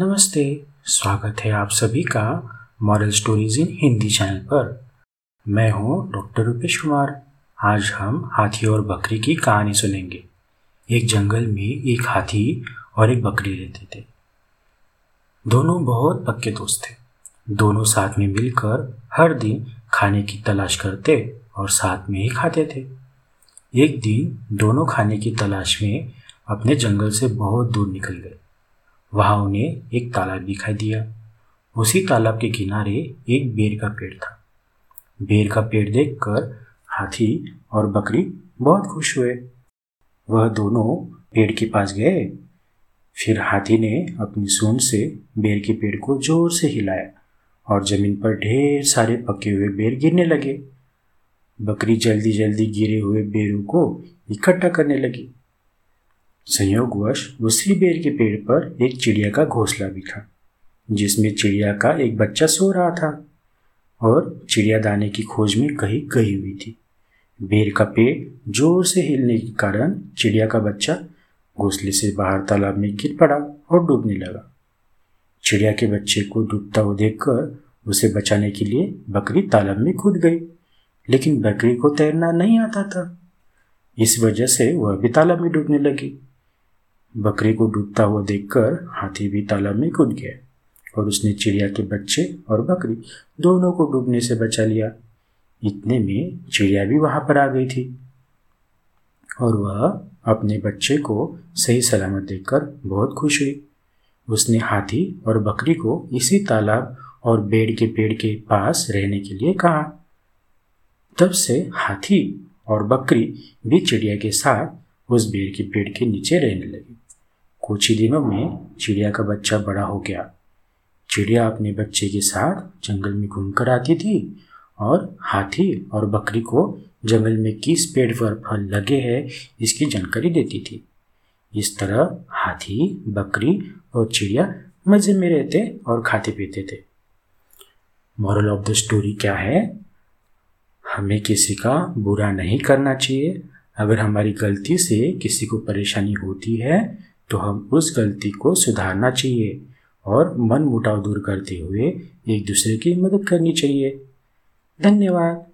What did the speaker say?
नमस्ते, स्वागत है आप सभी का moral stories in Hindi channel पर। मैं हूँ डॉक्टर रूपेश कुमार आज हम हाथी और बकरी की कहानी सुनेंगे। एक जंगल में एक हाथी और एक बकरी रहते थे। दोनों बहुत पक्के दोस्त थे। दोनों साथ में मिलकर हर दिन खाने की तलाश करते और साथ में ही खाते थे। एक दिन दोनों खाने की तलाश में अपने जंगल से बहुत दूर निकल गए। वहाँ उन्हें एक तालाब दिखाई दिया। उसी तालाब के किनारे एक बेर का पेड़ था। बेर का पेड़ देखकर हाथी और बकरी बहुत खुश हुए। वह दोनों पेड़ के पास गए। फिर हाथी ने अपनी सूंड से बेर के पेड़ को ज़ोर से हिलाया और ज़मीन पर ढेर सारे पके हुए बेर गिरने लगे। बकरी जल्दी जल्दी गिरे हुए बेरों को इकट्ठा करने लगी। संयोगवश उसी बेर के पेड़ पर एक चिड़िया का घोंसला भी था, जिसमें चिड़िया का एक बच्चा सो रहा था और चिड़िया दाने की खोज में कहीं गई हुई थी। बेर का पेड़ ज़ोर से हिलने के कारण चिड़िया का बच्चा घोंसले से बाहर तालाब में गिर पड़ा और डूबने लगा। चिड़िया के बच्चे को डूबता हुआ देखकर उसे बचाने के लिए बकरी तालाब में कूद गई, लेकिन बकरी को तैरना नहीं आता था। इस वजह से वह भी तालाब में डूबने लगी। बकरी को डूबता हुआ देखकर हाथी भी तालाब में कूद गया और उसने चिड़िया के बच्चे और बकरी दोनों को डूबने से बचा लिया। इतने में चिड़िया भी वहाँ पर आ गई थी और वह अपने बच्चे को सही सलामत देखकर बहुत खुश हुई। उसने हाथी और बकरी को इसी तालाब और बेड़ के पेड़ के पास रहने के लिए कहा। तब से हाथी और बकरी भी चिड़िया के साथ उस बेड़ के पेड़ के नीचे रहने लगी। कुछ ही दिनों में चिड़िया का बच्चा बड़ा हो गया। चिड़िया अपने बच्चे के साथ जंगल में घूमकर आती थी और हाथी और बकरी को जंगल में किस पेड़ पर फल लगे हैं इसकी जानकारी देती थी। इस तरह हाथी, बकरी और चिड़िया मज़े में रहते और खाते पीते थे। मॉरल ऑफ़ द स्टोरी क्या है? हमें किसी का बुरा नहीं करना चाहिए। अगर हमारी गलती से किसी को परेशानी होती है तो हम उस गलती को सुधारना चाहिए और मन मुटाव दूर करते हुए एक दूसरे की मदद करनी चाहिए। धन्यवाद।